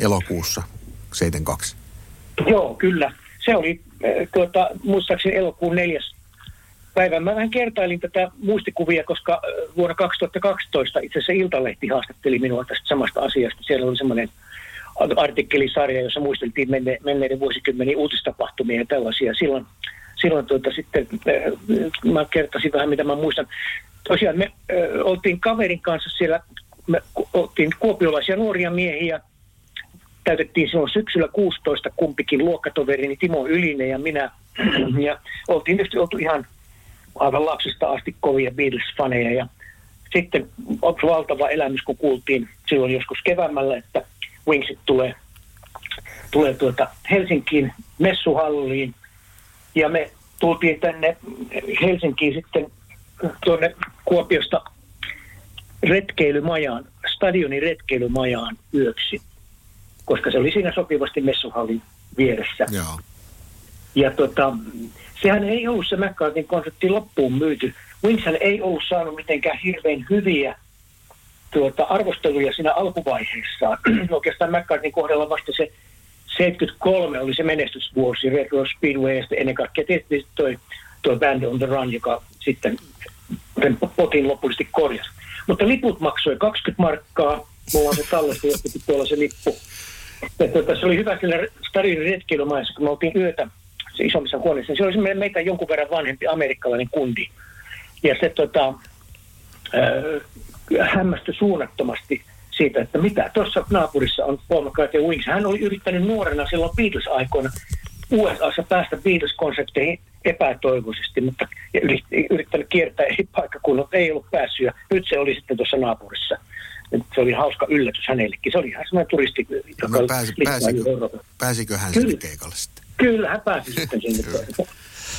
elokuussa 72. Joo, kyllä. Se oli äh, tuota, muistaakseni elokuun neljäs päivä. Mä vähän kertailin tätä muistikuvia, koska äh, vuonna 2012 itse asiassa Iltalehti haastatteli minua tästä samasta asiasta. Siellä oli semmoinen artikkelisarja, jossa muisteltiin menne, menneiden vuosikymmenen uutistapahtumia ja tällaisia. Silloin, silloin tuota, sitten äh, mä kertasin vähän, mitä mä muistan. Tosiaan me äh, oltiin kaverin kanssa siellä, me oltiin kuopiolaisia nuoria miehiä, täytettiin silloin syksyllä 16 kumpikin luokkatoverini Timo Ylinen ja minä. Ja oltiin nyt oltu ihan aivan lapsista asti kovia Beatles-faneja. Ja sitten on valtava elämys, kun kuultiin silloin joskus keväämällä, että Wingsit tulee, tulee tuota Helsinkiin messuhalliin. Ja me tultiin tänne Helsinkiin sitten tuonne Kuopiosta retkeilymajaan, stadionin retkeilymajaan yöksi, koska se oli siinä sopivasti messuhallin vieressä. Joo. Ja tota, sehän ei ollut se McCartneyn konsertti loppuun myyty. Wingshän ei ollut saanut mitenkään hirveän hyviä tuota, arvosteluja siinä alkuvaiheessa. Oikeastaan McCartneyn kohdalla vasta se 73 oli se menestysvuosi Red Rose Speedway ja ennen kaikkea tietysti toi, toi Band on the Run, joka sitten sen potin lopullisesti korjasi. Mutta liput maksoi 20 markkaa. Mulla on se tallessa jostakin tuolla se lippu. Ja tuota, se oli hyvä siellä stadionin retkeilymaissa, kun me oltiin yötä se isommissa huoneissa. Se oli meitä jonkun verran vanhempi amerikkalainen kundi. Ja se tota, äh, hämmästyi suunnattomasti siitä, että mitä tuossa naapurissa on Paul McCartney Wings. Hän oli yrittänyt nuorena silloin Beatles-aikoina USAssa päästä Beatles-konsepteihin epätoivoisesti, mutta yrittänyt kiertää eri paikkakunnat, ei ollut päässyt. Ja nyt se oli sitten tuossa naapurissa. Se oli hauska yllätys hänellekin. Se oli ihan semmoinen turisti, joka No, pääsi, pääsikö, pääsikö hän Kyllä. sinne keikalle sitten? Kyllä, hän pääsi sitten sinne.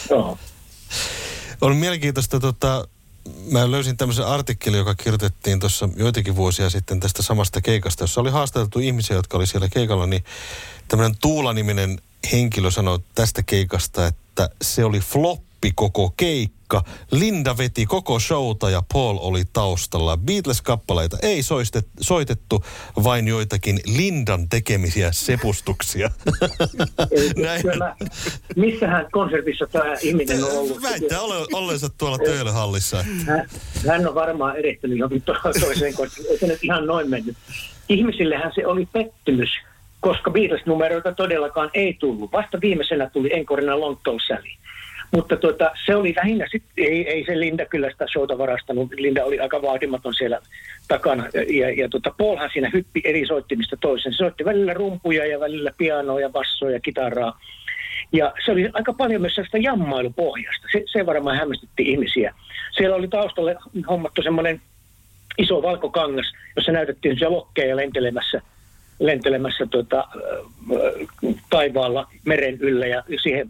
Joo. On mielenkiintoista, tota, mä löysin tämmöisen artikkelin, joka kirjoitettiin tuossa joitakin vuosia sitten tästä samasta keikasta, jossa oli haastateltu ihmisiä, jotka oli siellä keikalla, niin tämmöinen Tuula-niminen henkilö sanoi tästä keikasta, että se oli floppi koko keikka. Linda veti koko showta ja Paul oli taustalla. Beatles-kappaleita ei soistet, soitettu, vain joitakin Lindan tekemisiä sepustuksia. Näin. Kyllä, missähän konsertissa tämä ihminen on ollut? Väittää ole, olleensa tuolla töölöhallissa. Hän, hän on varmaan erehtynyt johonkin to- toiseen, koska ei se nyt ihan noin mennyt. Ihmisillehän se oli pettymys, koska Beatles-numeroita todellakaan ei tullut. Vasta viimeisenä tuli enkorina Long Tall Sally. Mutta tuota, se oli lähinnä, sit, ei, ei se Linda kyllä sitä showta varastanut. Linda oli aika vaatimaton siellä takana. Ja, ja tuota, Paulhan siinä hyppi eri soittimista toisen. Se soitti välillä rumpuja ja välillä pianoa ja bassoa ja kitaraa. Ja se oli aika paljon myös sellaista jammailupohjasta. Se, se varmaan hämmästytti ihmisiä. Siellä oli taustalle hommattu semmoinen iso valkokangas, jossa näytettiin siellä lokkeja lentelemässä, lentelemässä tuota, taivaalla meren yllä ja siihen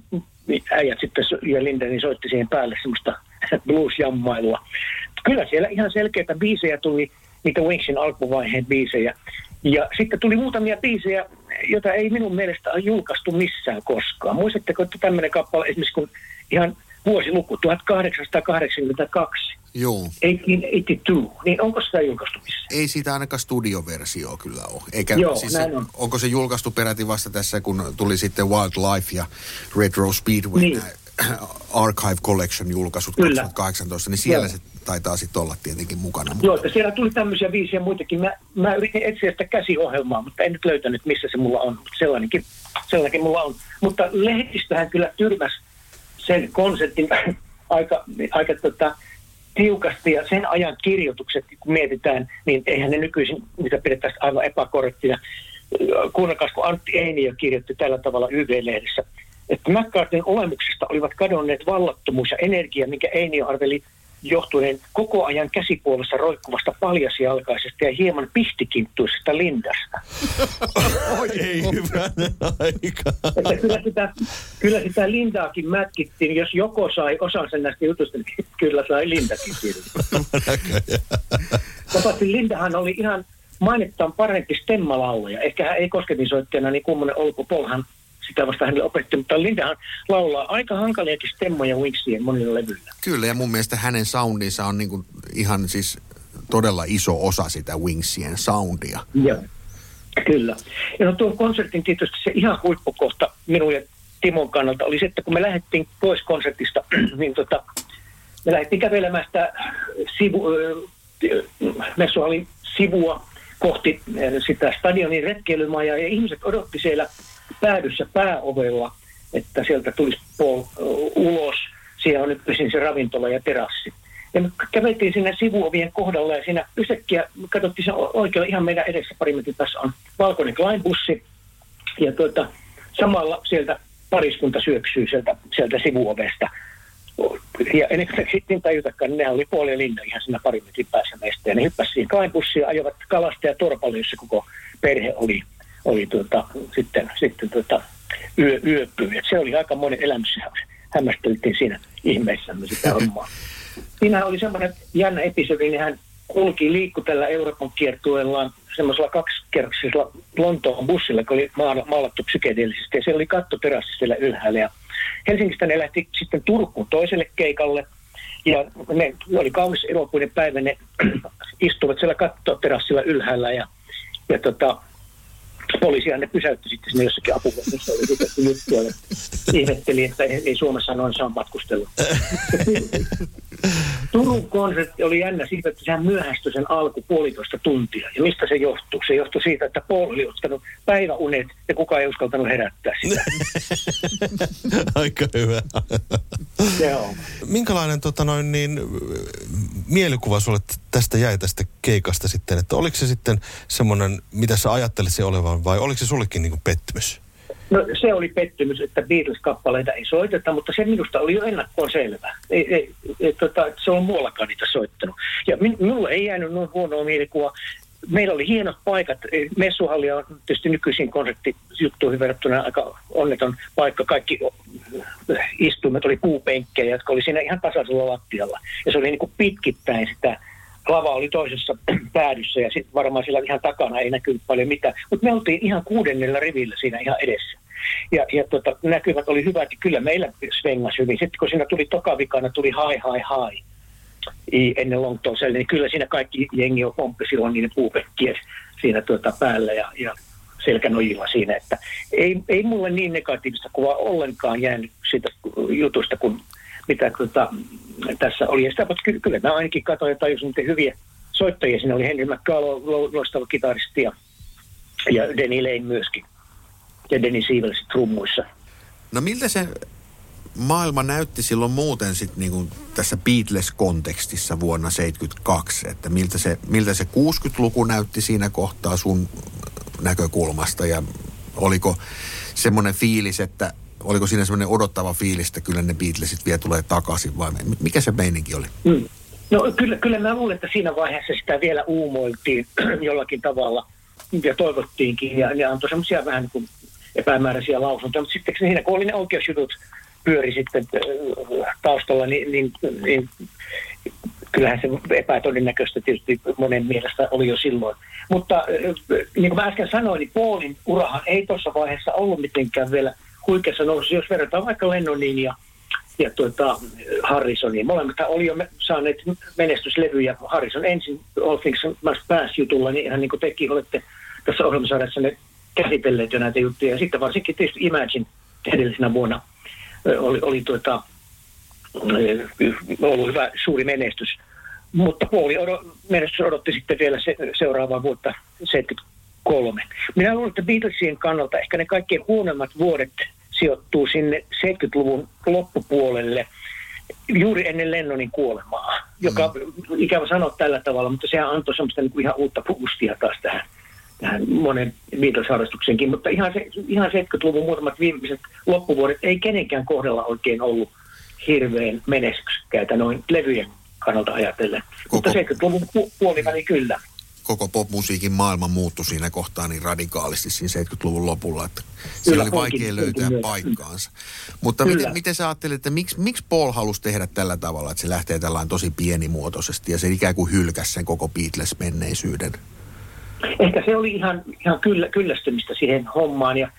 äijät sitten ja Lindeni soitti siihen päälle semmoista blues-jammailua. Kyllä siellä ihan selkeitä biisejä tuli, niitä Wingsin alkuvaiheen biisejä. Ja sitten tuli muutamia biisejä, joita ei minun mielestä ole julkaistu missään koskaan. Muistatteko, että tämmöinen kappale esimerkiksi kun ihan vuosiluku 1882, Joo. 1882, niin onko sitä julkaistu missään? Ei siitä ainakaan studioversio kyllä ole. Eikä, Joo, siis näin se, on. Onko se julkaistu peräti vasta tässä, kun tuli sitten Wildlife ja Retro Speedway, Niin. Archive Collection julkaisut Kyllä. 2018, niin siellä Joo. se taitaa sitten olla tietenkin mukana. Mutta Joo, että siellä tuli tämmöisiä biisejä muitakin. Mä, mä yritin etsiä sitä käsiohjelmaa, mutta en nyt löytänyt, missä se mulla on. Sellainenkin, sellainenkin mulla on. Mutta lehdistöhän kyllä tyrmäs sen konseptin aika, aika tota, tiukasti ja sen ajan kirjoitukset, kun mietitään, niin eihän ne nykyisin, mitä pidettäisiin aivan epäkorrektina. Kuunnelkaas, kun Antti Einiö kirjoitti tällä tavalla YV-lehdessä, että McCartneyn olemuksesta olivat kadonneet vallattomuus ja energia, minkä Einiö arveli johtuneen koko ajan käsipuolessa roikkuvasta paljasjalkaisesta ja hieman pihtikinttuisesta Lindasta. Ei hyvänen aika. Että kyllä sitä, kyllä sitä Lindaakin mätkittiin, jos joko sai osansa näistä jutuista, niin kyllä sai Lindakin kirjoittaa. Paitsi Lindahan oli ihan mainittaan parempi stemmalaulaja. Ehkä hän ei kosketinsoittajana niin kummonen Olko Polhan sitä vasta hänelle opetti, mutta Lindahan laulaa aika hankaliakin stemmoja Wingsien monilla levyillä. kyllä, ja mun mielestä hänen soundinsa on niinku ihan siis todella iso osa sitä Wingsien soundia. Joo, kyllä. Ja no tuon konsertin tietysti se ihan huippukohta minun ja Timon kannalta oli se, että kun me lähdettiin pois konsertista, niin tota, me lähdettiin kävelemään sitä sivu, äh, messuhalin sivua kohti äh, sitä stadionin retkeilymajaa ja ihmiset odotti siellä päädyssä pääovella, että sieltä tulisi äh, ulos. Siellä on nykyisin se ravintola ja terassi. Ja me käveltiin sinne sivuovien kohdalla ja siinä yhtäkkiä katsottiin se oikein ihan meidän edessä pari metrin päässä on valkoinen Klein-bussi. Ja tuota, samalla sieltä pariskunta syöksyy sieltä, sieltä sivuovesta. Ja ennen kuin sitten tajutakaan, niin nehän oli puoli ja linna ihan siinä pari metrin päässä meistä. Ja ne hyppäsivät siihen Klein-bussiin ja ajoivat kalastaja torpalle, jossa koko perhe oli, oli tuota, sitten, sitten tuota, yö, yöpyy. Et se oli aika monen elämys. Hämmästeltiin siinä ihmeissämme sitä hommaa. Siinä oli semmoinen jännä episodi, niin hän kulki, liikkui tällä Euroopan kiertueellaan semmoisella kaksikerroksisella Lontoon bussilla, kun oli maala- maalattu psykedeellisesti. Ja siellä oli kattoterassi siellä ylhäällä. Ja Helsingistä ne lähti sitten Turkuun toiselle keikalle. Ja ne oli kaunis elokuinen päivä, ne istuivat siellä kattoterassilla ylhäällä ja, ja tota, poliisihan ne pysäytti sitten sinne jossakin apuvuorossa, oli sitten juttua ja ihmetteli, että ei, ei Suomessa noin saa matkustella. Turun konsertti oli jännä siitä, että sehän myöhästyi sen alku puolitoista tuntia. Ja mistä se johtuu? Se johtui siitä, että Paul oli ottanut päiväunet ja kukaan ei uskaltanut herättää sitä. Aika hyvä. Joo. Minkälainen tota noin, niin, mielikuva sulle tästä jäi tästä keikasta sitten? Että oliko se sitten semmoinen, mitä sä ajattelit se olevan vai oliko se sullekin niin pettymys? No se oli pettymys, että Beatles-kappaleita ei soiteta, mutta se minusta oli jo ennakkoon selvä. Ei, ei, ei, tota, se on muuallakaan niitä soittanut. Ja min, minulle ei jäänyt noin huonoa mielikuvaa. Meillä oli hienot paikat. Messuhalli on tietysti nykyisin konserttijuttuihin verrattuna aika onneton paikka. Kaikki istuimet oli puupenkkejä, jotka oli siinä ihan tasaisella lattialla. Ja se oli niin kuin pitkittäin sitä lava oli toisessa päädyssä ja sitten varmaan siellä ihan takana ei näkynyt paljon mitään. Mutta me oltiin ihan kuudennella rivillä siinä ihan edessä. Ja, ja tota, näkymät oli hyvät, että kyllä meillä svengas hyvin. Sitten kun siinä tuli tokavikana, tuli hai, hai, hai ennen Long niin kyllä siinä kaikki jengi on pomppi silloin niiden puupekkien siinä tuota päällä ja, ja selkänojilla siinä, että ei, ei mulle niin negatiivista kuvaa ollenkaan jäänyt siitä jutusta, kun mitä tota, tässä oli. Ja sitä, mutta ky- kyllä mä ainakin katsoin ja tajusin, miten hyviä soittajia siinä oli. Henry McCall, lo- loistava kitaristi ja, ja Denny Lane myöskin. Ja Denny Sievels trummuissa. No miltä se maailma näytti silloin muuten sit niinku tässä Beatles-kontekstissa vuonna 72, että miltä se, miltä se 60-luku näytti siinä kohtaa sun näkökulmasta ja oliko semmoinen fiilis, että oliko siinä semmoinen odottava fiilis, että kyllä ne Beatlesit vielä tulee takaisin vai mi- mikä se meininki oli? Mm. No kyllä, kyllä mä luulen, että siinä vaiheessa sitä vielä uumoiltiin jollakin tavalla ja toivottiinkin ja, ja antoi semmoisia vähän niin kuin epämääräisiä lausuntoja, mutta sitten siinä kun oli ne oikeusjutut pyöri sitten äh, taustalla, niin, niin, niin kyllähän se epätodennäköistä tietysti monen mielestä oli jo silloin. Mutta niin kuin mä äsken sanoin, niin Paulin urahan ei tuossa vaiheessa ollut mitenkään vielä huikeassa nousussa, jos verrataan vaikka Lennoniin ja, ja tuota, Harrisoniin. Molemmat oli jo saaneet menestyslevyjä. Harrison ensin All Things Must Pass jutulla, niin ihan niin kuin tekin olette tässä ohjelmasarjassa ne käsitelleet jo näitä juttuja. Ja sitten varsinkin tietysti Imagine edellisenä vuonna oli, oli tuota, ollut hyvä suuri menestys. Mutta puoli menestys odotti sitten vielä se, seuraavaa vuotta 73. Minä luulen, että Beatlesien kannalta ehkä ne kaikkein huonommat vuodet sijoittuu sinne 70-luvun loppupuolelle juuri ennen Lennonin kuolemaa, joka mm. ikävä sanoa tällä tavalla, mutta sehän antoi semmoista niin kuin ihan uutta boostia taas tähän, tähän monen Beatles-harrastukseenkin. Mutta ihan, se, ihan 70-luvun muutamat viimeiset loppuvuodet ei kenenkään kohdalla oikein ollut hirveän menestyksekkäitä noin levyjen kannalta ajatellen. Koko, Mutta 70-luvun pu- puoliväli kyllä. Koko popmusiikin maailma muuttui siinä kohtaa niin radikaalisti siinä 70-luvun lopulla, että siellä oli vaikea löytää kyllä. paikkaansa. Mutta miten, miten sä ajattelet, että miksi, miksi Paul halusi tehdä tällä tavalla, että se lähtee tällainen tosi pienimuotoisesti ja se ikään kuin hylkäsi sen koko Beatles-menneisyyden? Ehkä se oli ihan, ihan kyllä, kyllästymistä siihen hommaan ja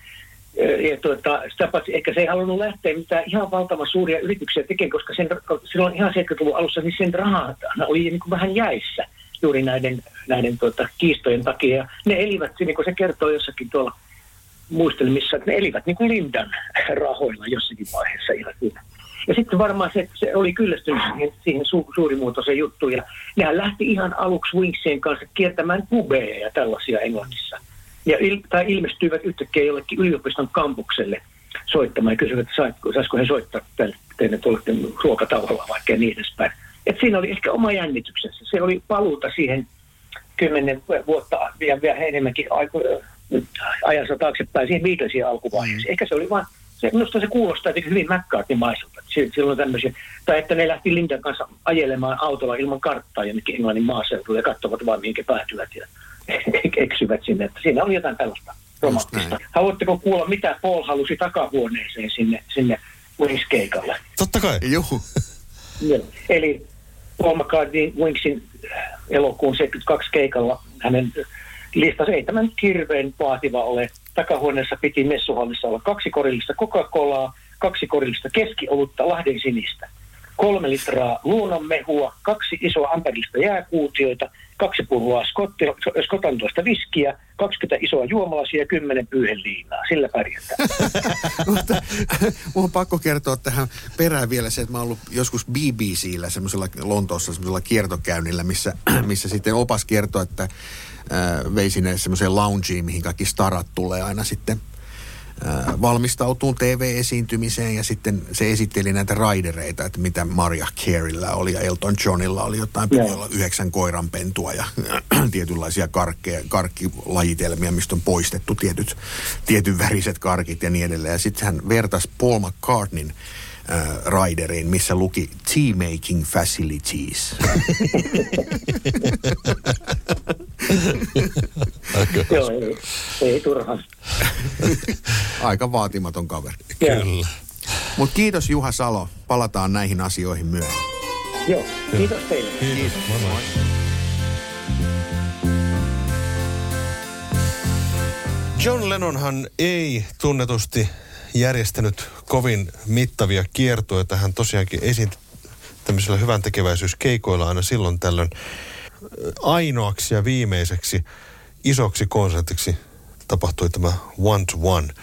ja tuota, sitä paitsi ehkä se ei halunnut lähteä mitään ihan valtavan suuria yrityksiä tekemään, koska sen, silloin ihan 70-luvun alussa niin sen rahat oli niin kuin vähän jäissä juuri näiden, näiden tuota, kiistojen takia. Ja ne elivät, niin kuin se kertoo jossakin tuolla muistelmissa, että ne elivät niin kuin Lindan rahoilla jossakin vaiheessa ihan. Ja sitten varmaan se, se oli kyllästynyt siihen, siihen su, suurimuotoiseen juttuun. Ja nehän lähti ihan aluksi Winksien kanssa kiertämään pubeja ja tällaisia Englannissa ja il, tai ilmestyivät yhtäkkiä jollekin yliopiston kampukselle soittamaan ja kysyivät, että saisiko he soittaa teille tuolle ruokatauolla vaikka niin edespäin. Et siinä oli ehkä oma jännityksensä. Se oli paluuta siihen kymmenen vuotta ja vielä enemmänkin aiku, ajansa taaksepäin siihen Beatlesin alkuvaiheeseen. Mm. Ehkä se oli vain, se, minusta se kuulostaa jotenkin hyvin McCartney-maiselta. Silloin tämmöisiä, tai että ne lähti Lindan kanssa ajelemaan autolla ilman karttaa jonnekin Englannin maaseudulla ja katsovat vaan mihinkä päätyvät. Ja eksyvät sinne. Että siinä oli jotain tällaista romanttista. Haluatteko kuulla, mitä Paul halusi takahuoneeseen sinne, sinne Wings-keikalle? Totta kai. Juhu. Eli Paul McCartney Wingsin elokuun 72 keikalla hänen listasi, ei tämä nyt hirveän vaativa ole. Takahuoneessa piti messuhallissa olla kaksi korillista Coca-Colaa, kaksi korillista keskiolutta Lahden sinistä, kolme litraa luonnonmehua, kaksi isoa amperillista jääkuutioita, kaksi pulloa skotantoista viskiä, 20 isoa juomalasia ja 10 pyyheliinaa. Sillä pärjätään. Mun on pakko kertoa tähän perään vielä se, että mä oon ollut joskus BBCllä semmoisella Lontoossa semmoisella kiertokäynnillä, missä, missä sitten opas kertoo, että äh, vei sinne semmoiseen loungeen, mihin kaikki starat tulee aina sitten – valmistautuu TV-esiintymiseen ja sitten se esitteli näitä raidereita, että mitä Maria Careylla oli ja Elton Johnilla oli jotain, olla yhdeksän koiranpentua ja tietynlaisia karkkeja, karkkilajitelmia, mistä on poistettu tietyt, tietyn väriset karkit ja niin edelleen. Ja sitten hän vertasi Paul McCartneyn äh, Rideriin, missä luki Tea Making Facilities. Joo, ei, ei turhaan. Aika vaatimaton kaveri. Kyllä. Mutta kiitos Juha Salo. Palataan näihin asioihin myöhemmin. Joo, kiitos teille. Kiitos. Moi moi. John Lennonhan ei tunnetusti järjestänyt kovin mittavia kiertoja. Hän tosiaankin esiintyi tämmöisellä hyvän tekeväisyyskeikoilla aina silloin tällöin ainoaksi ja viimeiseksi isoksi konsertiksi tapahtui tämä One to One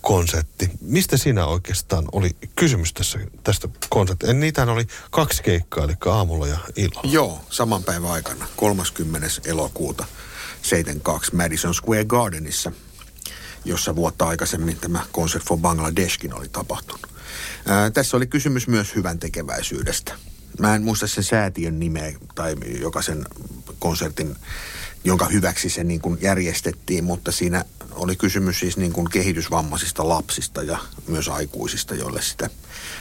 konsertti. Mistä siinä oikeastaan oli kysymys tässä, tästä konsertista? Niitähän oli kaksi keikkaa, eli aamulla ja illalla. Joo, saman päivän aikana, 30. elokuuta 72 Madison Square Gardenissa, jossa vuotta aikaisemmin tämä Concert for Bangladeshkin oli tapahtunut. Ää, tässä oli kysymys myös hyvän tekeväisyydestä. Mä en muista sen säätiön nimeä tai joka sen konsertin, jonka hyväksi se niin kuin järjestettiin, mutta siinä oli kysymys siis niin kuin kehitysvammaisista lapsista ja myös aikuisista, joille sitä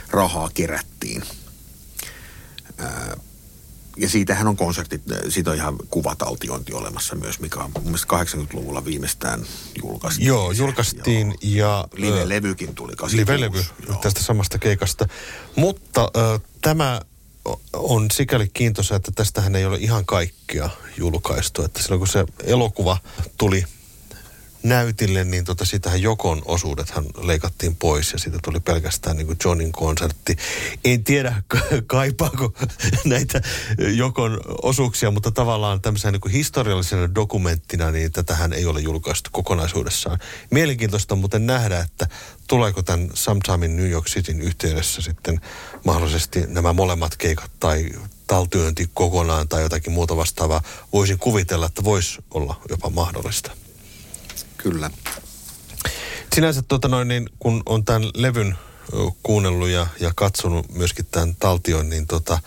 rahaa kerättiin. Ää, ja siitähän on konsertit, siitä on ihan kuvataltiointi olemassa myös, mikä on mun mielestä 80-luvulla viimeistään julkaistiin. Joo, julkaistiin Joo. ja... Live-levykin tuli 86. Live-levy tästä samasta keikasta. Mutta äh, tämä on sikäli kiintoisa, että tästähän ei ole ihan kaikkia julkaistu. Että silloin kun se elokuva tuli näytille, niin tota, sitähän Jokon osuudethan leikattiin pois ja siitä tuli pelkästään niin kuin Johnin konsertti. En tiedä kaipaako näitä Jokon osuuksia, mutta tavallaan tämmöisenä niin kuin historiallisena dokumenttina, niin tätähän ei ole julkaistu kokonaisuudessaan. Mielenkiintoista muuten nähdä, että tuleeko tämän Sometime in New York Cityn yhteydessä sitten mahdollisesti nämä molemmat keikat tai taltyönti kokonaan tai jotakin muuta vastaavaa. Voisin kuvitella, että voisi olla jopa mahdollista. Kyllä. Sinänsä tota noin, niin kun on tämän levyn kuunnellut ja, ja katsonut myöskin tämän taltion, niin tota,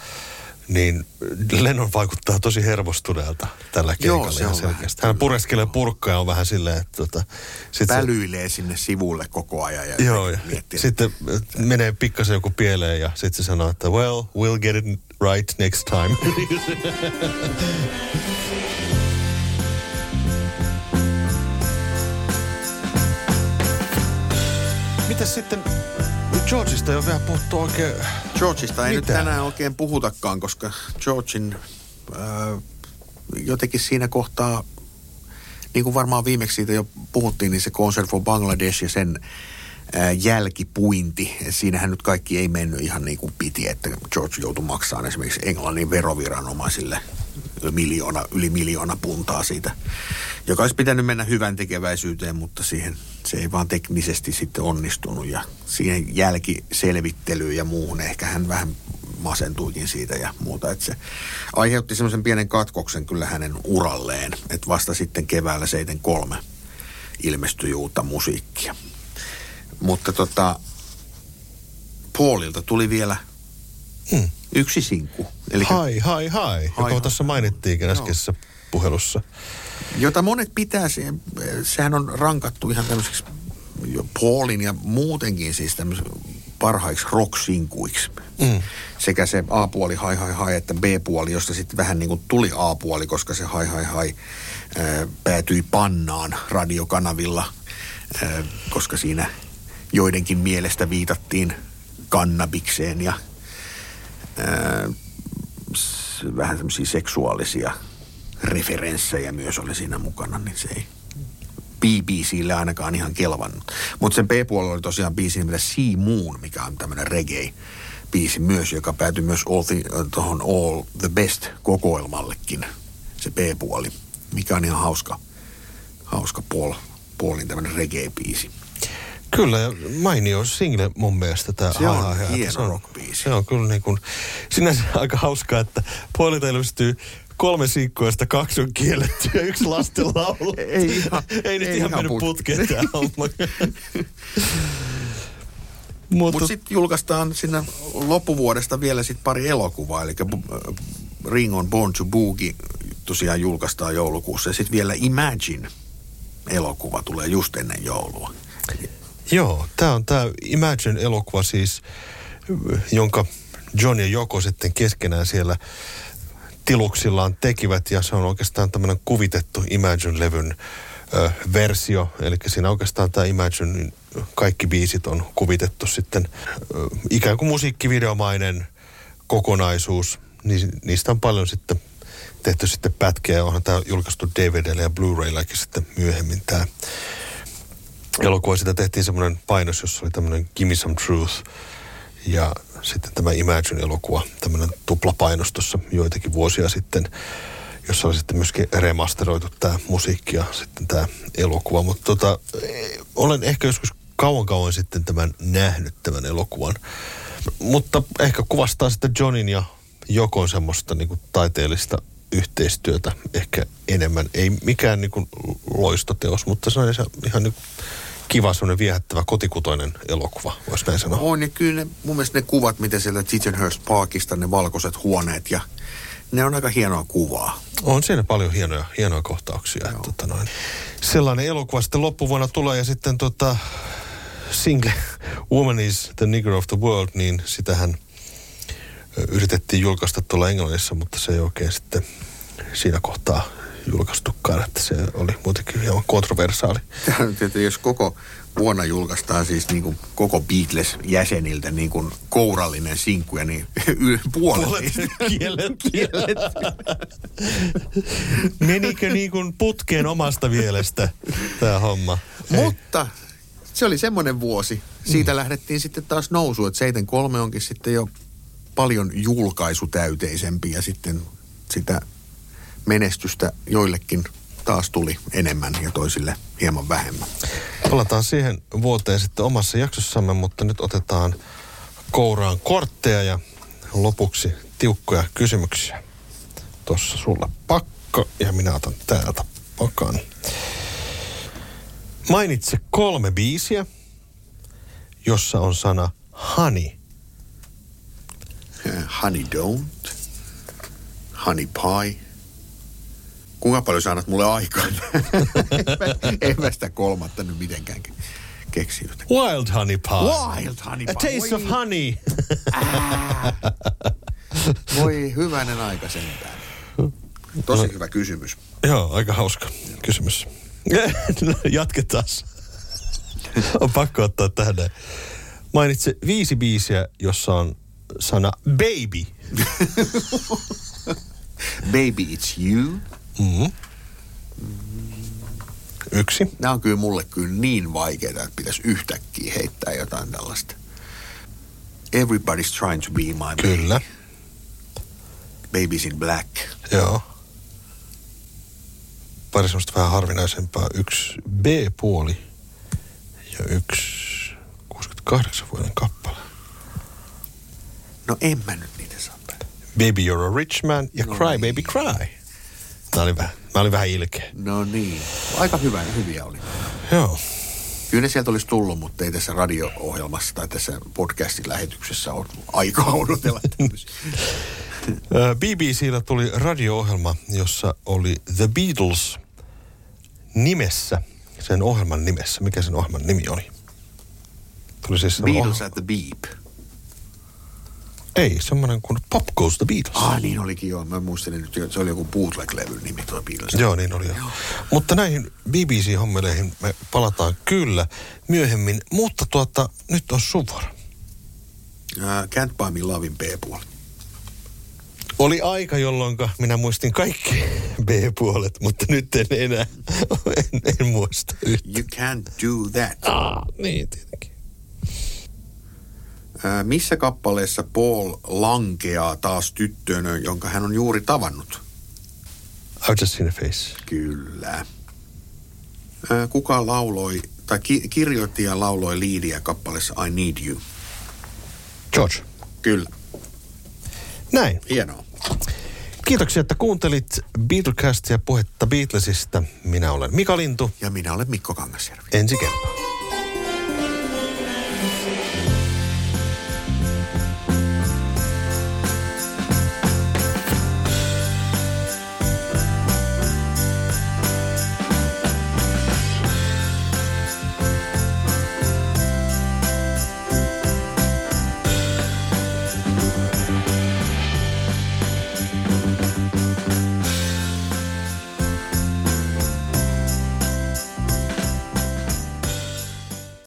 niin Lennon vaikuttaa tosi hermostuneelta tällä keikalla Joo, se on selkeästi. Hän pureskelee purkkaa ja on vähän silleen, että tota, sit Välyilee se, sinne sivulle koko ajan ja joo, ja miettii. sitten menee pikkasen joku pieleen ja sitten se sanoo, että well, we'll get it right next time. Mitäs sitten Georgeista ei ole vielä puhuttu oikein Georgeista ei mitään. nyt tänään oikein puhutakaan, koska Georgein äh, jotenkin siinä kohtaa, niin kuin varmaan viimeksi siitä jo puhuttiin, niin se Concert for Bangladesh ja sen äh, jälkipuinti. Siinähän nyt kaikki ei mennyt ihan niin kuin piti, että George joutui maksamaan esimerkiksi Englannin veroviranomaisille miljoona, yli miljoona puntaa siitä, joka olisi pitänyt mennä hyvän tekeväisyyteen, mutta siihen se ei vaan teknisesti sitten onnistunut ja siihen jälkiselvittelyyn ja muuhun ehkä hän vähän masentuikin siitä ja muuta. Että se aiheutti semmoisen pienen katkoksen kyllä hänen uralleen, että vasta sitten keväällä 73 ilmestyi uutta musiikkia. Mutta tota, Paulilta tuli vielä hmm. yksi sinkku. Eli hai, hai, hai, joka hai, tuossa mainittiinkin äskeisessä puhelussa. Jota monet pitää, sehän on rankattu ihan tämmöiseksi Paulin ja muutenkin siis parhaiksi rock-sinkuiksi. Mm. Sekä se A-puoli hai hai hai että B-puoli, josta sitten vähän niin kuin tuli A-puoli, koska se hai hai hai ää, päätyi pannaan radiokanavilla, ää, koska siinä joidenkin mielestä viitattiin kannabikseen ja ää, vähän semmoisia seksuaalisia referenssejä myös oli siinä mukana, niin se ei BBClle ainakaan ihan kelvannut. Mutta sen B-puolella oli tosiaan biisi nimeltä Sea Moon, mikä on tämmöinen reggae biisi myös, joka päätyi myös all the, tohon All the Best kokoelmallekin, se B-puoli, mikä on ihan hauska, hauska Paul, Paulin tämmöinen reggae-biisi. Kyllä, ja mainio single mun mielestä tämä Se on hieno se on, Se on kyllä niin kuin, sinänsä aika hauskaa, että puolilta ilmestyy kolme siikkoista, kaksi on kielletty ja yksi lasten laulu. ei, ihan, ei nyt ei ihan, mennyt putkeen tämä homma. Mutta Mut sitten julkaistaan sinne loppuvuodesta vielä sit pari elokuvaa, eli Ring on Born to Boogie tosiaan julkaistaan joulukuussa. Ja sitten vielä Imagine elokuva tulee just ennen joulua. Joo, tämä on tämä Imagine-elokuva siis, jonka John ja Joko sitten keskenään siellä tiluksillaan tekivät ja se on oikeastaan tämmöinen kuvitettu Imagine-levyn ö, versio. Eli siinä oikeastaan tämä Imagine, kaikki biisit on kuvitettu sitten ö, ikään kuin musiikkivideomainen kokonaisuus. Ni, niistä on paljon sitten tehty sitten pätkiä onhan tämä julkaistu DVDllä ja Blu-rayllakin sitten myöhemmin tämä elokuva. Sitä tehtiin semmoinen painos, jossa oli tämmöinen Gimme Some Truth ja sitten tämä Imagine-elokuva, tämmöinen tuplapainos tuossa joitakin vuosia sitten, jossa oli sitten myöskin remasteroitu tämä musiikki ja sitten tämä elokuva. Mutta tota, olen ehkä joskus kauan kauan sitten tämän nähnyt tämän elokuvan. Mutta ehkä kuvastaa sitten Johnin ja Jokon semmoista niin kuin taiteellista yhteistyötä ehkä enemmän. Ei mikään niin kuin loistoteos, mutta se on ihan niin kiva, semmoinen viehättävä kotikutoinen elokuva, voisi näin sanoa. On, ja kyllä ne, mun mielestä ne kuvat, miten sieltä Chichenhurst Parkista, ne valkoiset huoneet, ja ne on aika hienoa kuvaa. On siinä paljon hienoja, hienoja kohtauksia. Että, tota noin. Sellainen elokuva sitten loppuvuonna tulee, ja sitten tota, single Woman is the Nigger of the World, niin sitähän yritettiin julkaista tuolla Englannissa, mutta se ei oikein sitten siinä kohtaa julkaistukaan, että se oli muutenkin hieman kontroversaali. Tietysti, jos koko vuonna julkaistaan siis niin kuin koko Beatles-jäseniltä niin kuin kourallinen sinkku, niin yl- puolet, Puolet niistä kiellettiin. Menikö niin kuin putkeen omasta mielestä tämä homma? Ei. Mutta se oli semmoinen vuosi. Siitä mm. lähdettiin sitten taas nousuun, että 73 onkin sitten jo paljon julkaisutäyteisempi ja sitten sitä menestystä joillekin taas tuli enemmän ja toisille hieman vähemmän. Palataan siihen vuoteen sitten omassa jaksossamme, mutta nyt otetaan kouraan kortteja ja lopuksi tiukkoja kysymyksiä. Tuossa sulla pakko ja minä otan täältä pakan. Mainitse kolme biisiä, jossa on sana honey. Äh, Honey Don't, Honey Pie. Kuinka paljon sä annat mulle aikaa? en mä sitä kolmatta nyt mitenkään ke- keksi yhtä. Wild honey pie. Wild Honey A Pie. taste of Voi- honey. Voi hyvänen aika sentään. Tosi hyvä kysymys. Joo, aika hauska kysymys. Jatketaan. On pakko ottaa tähän näin. Mainitse viisi biisiä, jossa on sana baby. Baby It's You. Mm. Yksi. Nämä on kyllä mulle kyllä niin vaikeita, että pitäisi yhtäkkiä heittää jotain tällaista. Everybody's trying to be my baby. Kyllä. Babies in Black. Joo. Pari semmoista vähän harvinaisempaa. Yksi B-puoli ja yksi 68 vuoden kappale. No en mä nyt niitä saa. Baby You're a Rich Man ja No Cry niin. Baby Cry. Mä olin vähän, mä olin vähän ilkeä. No niin. Aika hyvä, hyviä oli. Joo. Kyllä ne sieltä olisi tullut, mutta ei tässä radio-ohjelmassa tai tässä podcastin lähetyksessä ole aikaa odotella BBCllä tuli radio-ohjelma, jossa oli The Beatles nimessä, sen ohjelman nimessä. Mikä sen ohjelman nimi oli? Tuli siis Beatles oh- at the Beep. Ei, semmoinen kuin Pop Goes the Beatles. Ah, niin olikin joo. Mä muistelin nyt, että se oli joku bootleg-levyn nimi tuo Beatles. Joo, niin oli jo. Mutta näihin BBC-hommeleihin me palataan kyllä myöhemmin. Mutta tuota, nyt on sun vuoro. Uh, Can't Buy Me Lovin B-puoli. Oli aika, jolloin minä muistin kaikki B-puolet, mutta nyt en enää, en, en muista yhtä. You can't do that. Ah, niin tietenkin. Missä kappaleessa Paul lankeaa taas tyttöön, jonka hän on juuri tavannut? I've just seen a face. Kyllä. Uh, kuka lauloi, tai ki- kirjoitti ja lauloi liidiä kappaleessa I Need You? George. Kyllä. Näin. Hienoa. Kiitoksia, että kuuntelit Beatlecastia puhetta Beatlesista. Minä olen Mika Lintu. Ja minä olen Mikko Kangasjärvi. Ensi kertaa.